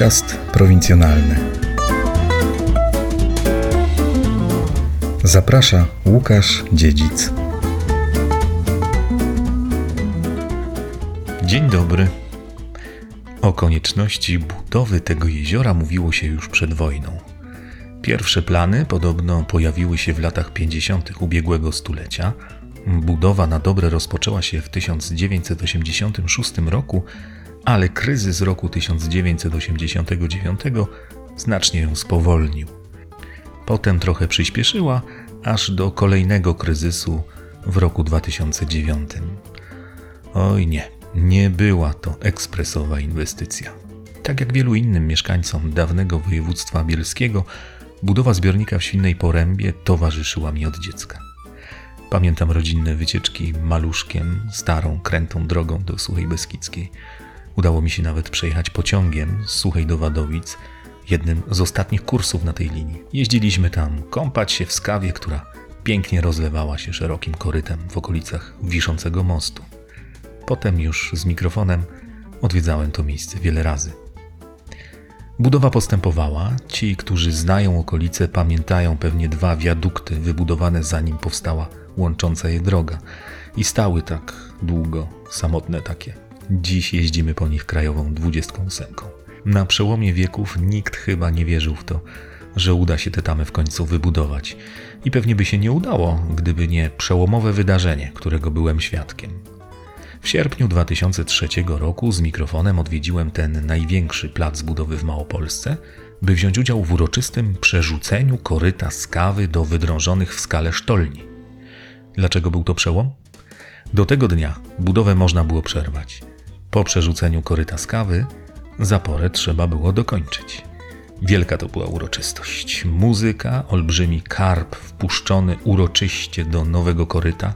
Podcast prowincjonalny. Zaprasza Łukasz Dziedzic. Dzień dobry. O konieczności budowy tego jeziora mówiło się już przed wojną. Pierwsze plany podobno pojawiły się w latach 50. ubiegłego stulecia. Budowa na dobre rozpoczęła się w 1986 roku, ale kryzys roku 1989 znacznie ją spowolnił. Potem trochę przyspieszyła, aż do kolejnego kryzysu w roku 2009. Oj nie, nie była to ekspresowa inwestycja. Tak jak wielu innym mieszkańcom dawnego województwa bielskiego, budowa zbiornika w Świnnej Porębie towarzyszyła mi od dziecka. Pamiętam rodzinne wycieczki maluszkiem, starą, krętą drogą do Suchej Beskidzkiej. Udało mi się nawet przejechać pociągiem z Suchej do Wadowic, jednym z ostatnich kursów na tej linii. Jeździliśmy tam kąpać się w skawie, która pięknie rozlewała się szerokim korytem w okolicach wiszącego mostu. Potem już z mikrofonem odwiedzałem to miejsce wiele razy. Budowa postępowała. Ci, którzy znają okolice, pamiętają pewnie dwa wiadukty wybudowane zanim powstała łącząca je droga. I stały tak długo, samotne takie. Dziś jeździmy po nich krajową 28. Na przełomie wieków nikt chyba nie wierzył w to, że uda się te tamy w końcu wybudować. I pewnie by się nie udało, gdyby nie przełomowe wydarzenie, którego byłem świadkiem. W sierpniu 2003 roku z mikrofonem odwiedziłem ten największy plac budowy w Małopolsce, by wziąć udział w uroczystym przerzuceniu koryta z kawy do wydrążonych w skale sztolni. Dlaczego był to przełom? Do tego dnia budowę można było przerwać. Po przerzuceniu koryta z kawy zaporę trzeba było dokończyć. Wielka to była uroczystość. Muzyka, olbrzymi karp wpuszczony uroczyście do nowego koryta,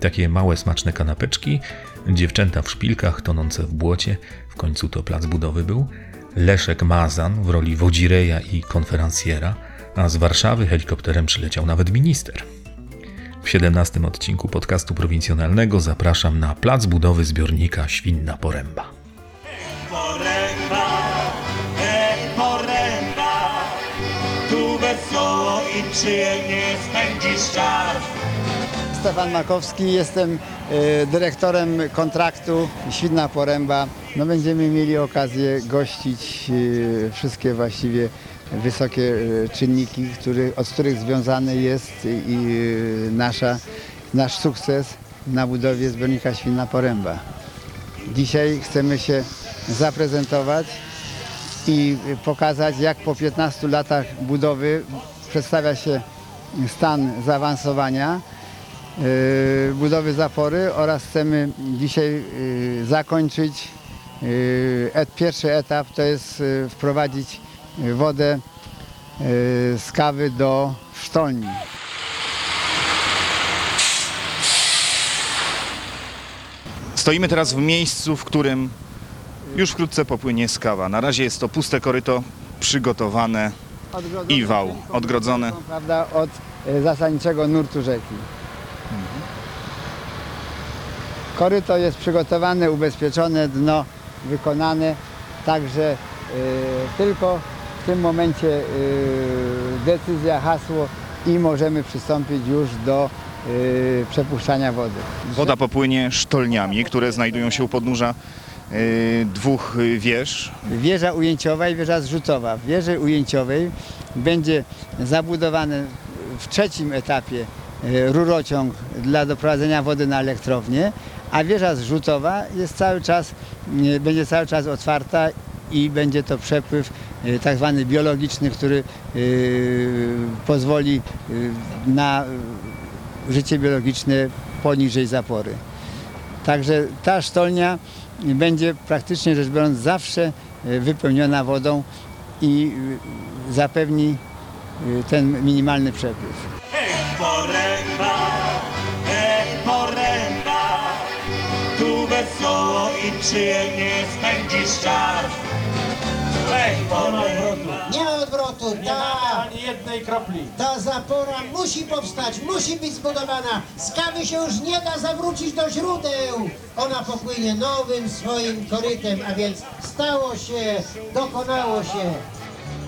takie małe smaczne kanapeczki, dziewczęta w szpilkach tonące w błocie, w końcu to plac budowy był, Leszek Mazan w roli wodzireja i konferencjera, a z Warszawy helikopterem przyleciał nawet minister. W 17 odcinku podcastu prowincjonalnego zapraszam na plac budowy zbiornika Świnna Poręba. Poręba, poręba, tu wesoło i spędzisz. Stefan Makowski, jestem e, dyrektorem kontraktu Świdna Poręba. No, będziemy mieli okazję gościć e, wszystkie właściwie wysokie e, czynniki, który, od których związany jest i e, nasza, nasz sukces na budowie zbiornika Świnna Poręba. Dzisiaj chcemy się zaprezentować i pokazać, jak po 15 latach budowy przedstawia się stan zaawansowania yy, budowy zapory oraz chcemy dzisiaj zakończyć pierwszy etap, to jest wprowadzić wodę yy, z kawy do sztolni. Stoimy teraz w miejscu, w którym już wkrótce popłynie skawa. Na razie jest to puste koryto przygotowane. Odgrodzone I wał, bryłą, Prawda, od yy, zasadniczego nurtu rzeki. Koryto jest przygotowane, ubezpieczone, dno wykonane, także yy, tylko w tym momencie yy, decyzja, hasło i możemy przystąpić już do yy, przepuszczania wody. Woda popłynie sztolniami, które znajdują się u podnóża y, dwóch y, wież. Wieża ujęciowa i wieża zrzutowa. W wieży ujęciowej będzie zabudowany w trzecim etapie rurociąg dla doprowadzenia wody na elektrownię, a wieża zrzutowa jest cały czas, będzie cały czas otwarta i będzie to przepływ tak zwany biologiczny, który e, pozwoli e, na życie biologiczne poniżej zapory. Także ta sztolnia będzie praktycznie rzecz biorąc zawsze wypełniona wodą i zapewni ten minimalny przepływ. Tu wesoło i przyjemnie spędzisz czas. Ej, poręba. Nie ma odwrotu. Ta, ani jednej kropli. ta zapora musi powstać, musi być zbudowana. Z kawy się już nie da zawrócić do źródeł. Ona popłynie nowym swoim korytem, a więc stało się, dokonało się.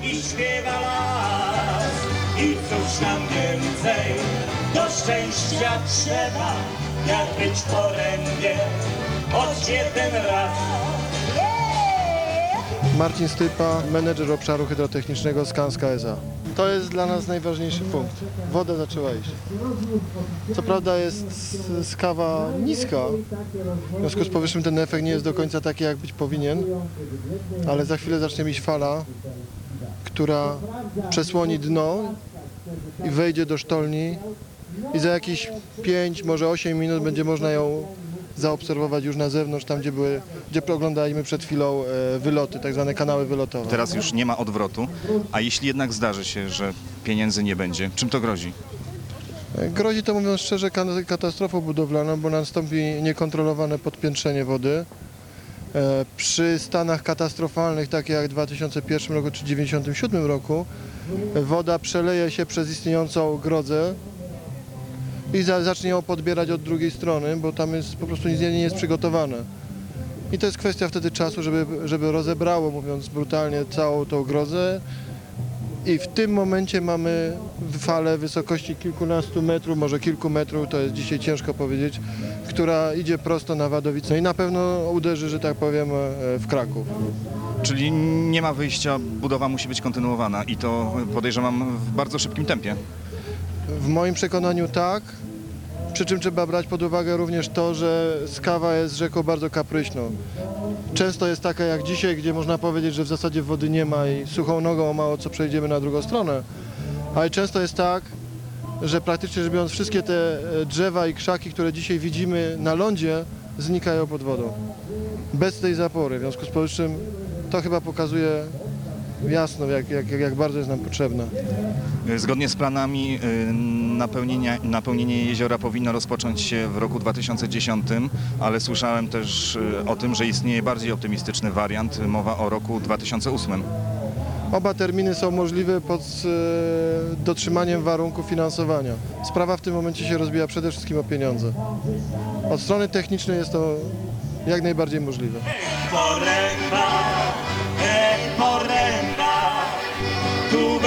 i śpiewa las. I cóż nam więcej, do szczęścia trzeba, jak być w porębie, choć jeden raz. Marcin Stypa, menedżer obszaru hydrotechnicznego Skanska SA. To jest dla nas najważniejszy punkt. Woda zaczęła iść. Co prawda jest skawa niska, w związku z powyższym ten efekt nie jest do końca taki, jak być powinien, ale za chwilę zacznie iść fala, która przesłoni dno i wejdzie do sztolni i za jakieś 5, może 8 minut będzie można ją zaobserwować już na zewnątrz, tam gdzie, były, gdzie oglądaliśmy przed chwilą e, wyloty, tak zwane kanały wylotowe. Teraz już nie ma odwrotu, a jeśli jednak zdarzy się, że pieniędzy nie będzie, czym to grozi? E, Grozi to mówiąc szczerze katastrofą budowlaną, bo nastąpi niekontrolowane podpiętrzenie wody. E, Przy stanach katastrofalnych, takie jak w 2001 roku czy 1997 roku, woda przeleje się przez istniejącą grodzę i za, zacznie ją podbierać od drugiej strony, bo tam jest po prostu nic nie jest przygotowane. I to jest kwestia wtedy czasu, żeby, żeby rozebrało, mówiąc brutalnie, całą tą grodzę i w tym momencie mamy falę wysokości kilkunastu metrów, może kilku metrów, to jest dzisiaj ciężko powiedzieć, która idzie prosto na Wadowicę i na pewno uderzy, że tak powiem, e, w Kraków. Czyli nie ma wyjścia, budowa musi być kontynuowana i to podejrzewam w bardzo szybkim tempie. W moim przekonaniu tak, przy czym trzeba brać pod uwagę również to, że Skawa jest rzeką bardzo kapryśną. Często jest taka jak dzisiaj, gdzie można powiedzieć, że w zasadzie wody nie ma i suchą nogą o mało co przejdziemy na drugą stronę. Ale często jest tak, że praktycznie rzecz biorąc wszystkie te e, drzewa i krzaki, które dzisiaj widzimy na lądzie, znikają pod wodą. Bez tej zapory. W związku z powyższym to chyba pokazuje jasno, jak, jak, jak bardzo jest nam potrzebna. Zgodnie z planami y, napełnienia, napełnienie jeziora powinno rozpocząć się w roku 2010, ale słyszałem też y, o tym, że istnieje bardziej optymistyczny wariant, mowa o roku 2008. Oba terminy są możliwe pod e, dotrzymaniem warunków finansowania. Sprawa w tym momencie się rozbija przede wszystkim o pieniądze. Od strony technicznej jest to jak najbardziej możliwe.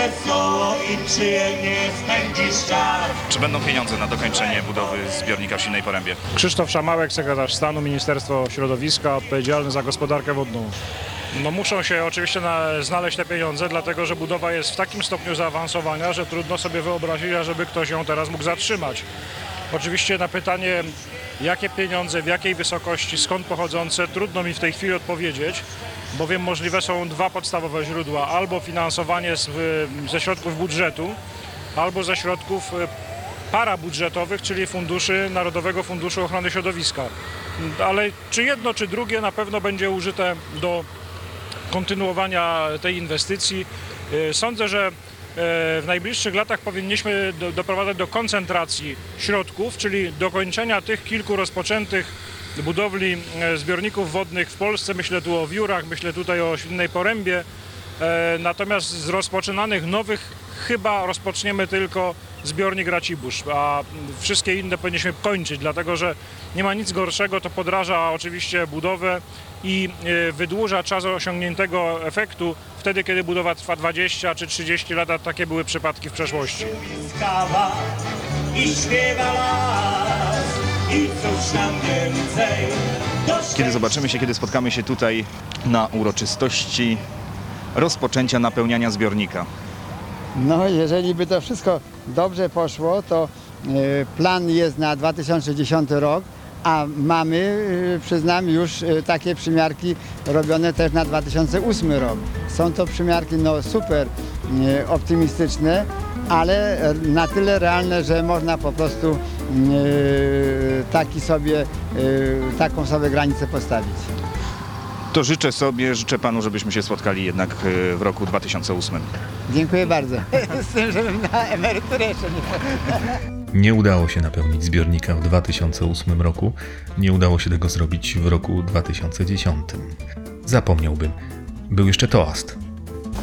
Wesoło i przyjemnie spędzisz czas. Czy będą pieniądze na dokończenie budowy zbiornika w Silnej Porębie? Krzysztof Szamałek, sekretarz stanu, Ministerstwo Środowiska, odpowiedzialny za gospodarkę wodną. No muszą się oczywiście na, znaleźć te pieniądze, dlatego że budowa jest w takim stopniu zaawansowania, że trudno sobie wyobrazić, żeby ktoś ją teraz mógł zatrzymać. Oczywiście na pytanie, jakie pieniądze, w jakiej wysokości, skąd pochodzące, trudno mi w tej chwili odpowiedzieć, bowiem możliwe są dwa podstawowe źródła. Albo finansowanie z, ze środków budżetu, albo ze środków e, parabudżetowych, czyli funduszy Narodowego Funduszu Ochrony Środowiska. Ale czy jedno, czy drugie na pewno będzie użyte do kontynuowania tej inwestycji. E, Sądzę, że w najbliższych latach powinniśmy do, doprowadzać do koncentracji środków, czyli dokończenia tych kilku rozpoczętych budowli e, zbiorników wodnych w Polsce. Myślę tu o Wiórach, myślę tutaj o Świnnej Porębie. E, Natomiast z rozpoczynanych nowych chyba rozpoczniemy tylko zbiornik Racibórz, a wszystkie inne powinniśmy kończyć, dlatego że nie ma nic gorszego, to podraża oczywiście budowę i e, wydłuża czas osiągniętego efektu wtedy, kiedy budowa trwa 20 czy 30 lat, a takie były przypadki w przeszłości. Kiedy zobaczymy się, kiedy spotkamy się tutaj na uroczystości rozpoczęcia napełniania zbiornika? No, jeżeli by to wszystko dobrze poszło, to e, plan jest na 2010 rok, a mamy, e, przyznam, już e, takie przymiarki robione też na 2008 rok. Są to przymiarki no, super optymistyczne, ale na tyle realne, że można po prostu taki sobie, taką sobie granicę postawić. To życzę sobie, życzę panu, żebyśmy się spotkali jednak e, w roku 2008. Dziękuję bardzo. Z tym, żebym na emeryturę jeszcze nie Nie udało się napełnić zbiornika w 2008 roku, nie udało się tego zrobić w roku 2010. Zapomniałbym. Był jeszcze toast.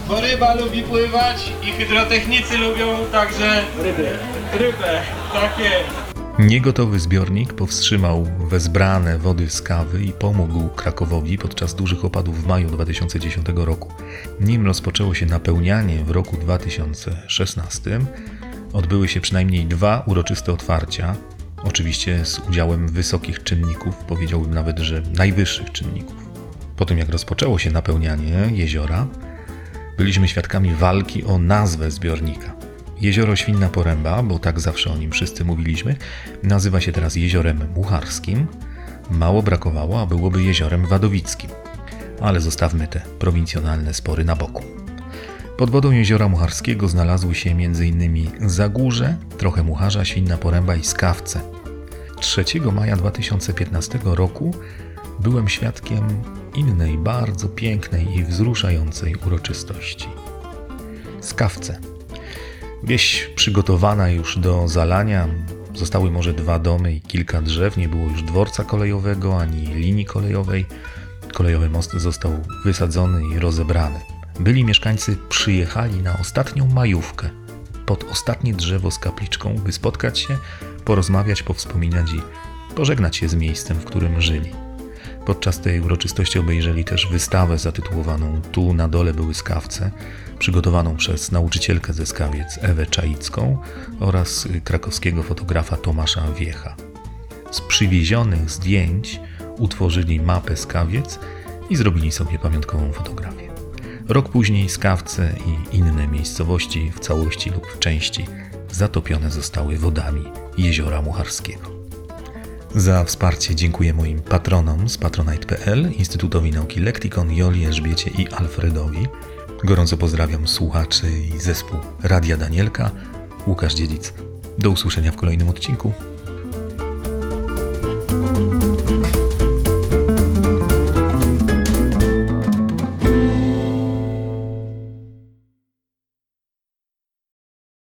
bo ryba lubi pływać i hydrotechnicy lubią także rybę. Rybę, tak jest. Niegotowy zbiornik powstrzymał wezbrane wody z kawy i pomógł Krakowowi podczas dużych opadów w maju 2010 roku. Nim rozpoczęło się napełnianie w roku 2016, odbyły się przynajmniej dwa uroczyste otwarcia, oczywiście z udziałem wysokich czynników, powiedziałbym nawet, że najwyższych czynników. Po tym jak rozpoczęło się napełnianie jeziora, byliśmy świadkami walki o nazwę zbiornika. Jezioro Świnna Poręba, bo tak zawsze o nim wszyscy mówiliśmy, nazywa się teraz Jeziorem Mucharskim. Mało brakowało, a byłoby Jeziorem Wadowickim. Ale zostawmy te prowincjonalne spory na boku. Pod wodą Jeziora Mucharskiego znalazły się m.in. Zagórze, trochę Mucharza, Świnna Poręba i Skawce. 3 maja 2015 roku byłem świadkiem innej, bardzo pięknej i wzruszającej uroczystości. Skawce. Wieś przygotowana już do zalania. Zostały może dwa domy i kilka drzew. Nie było już dworca kolejowego ani linii kolejowej. Kolejowy most został wysadzony i rozebrany. Byli mieszkańcy przyjechali na ostatnią majówkę pod ostatnie drzewo z kapliczką, by spotkać się, porozmawiać, powspominać i pożegnać się z miejscem, w którym żyli. Podczas tej uroczystości obejrzeli też wystawę zatytułowaną Tu na dole były skawce, przygotowaną przez nauczycielkę ze Skawiec Ewę Czaicką oraz krakowskiego fotografa Tomasza Wiecha. Z przywiezionych zdjęć utworzyli mapę Skawiec i zrobili sobie pamiątkową fotografię. Rok później Skawce i inne miejscowości w całości lub w części zatopione zostały wodami jeziora Mucharskiego. Za wsparcie dziękuję moim patronom z patronite.pl, Instytutowi Nauki Lektikon, Joli, Elżbiecie i Alfredowi. Gorąco pozdrawiam słuchaczy i zespół Radia Danielka, Łukasz Dziedzic. Do usłyszenia w kolejnym odcinku.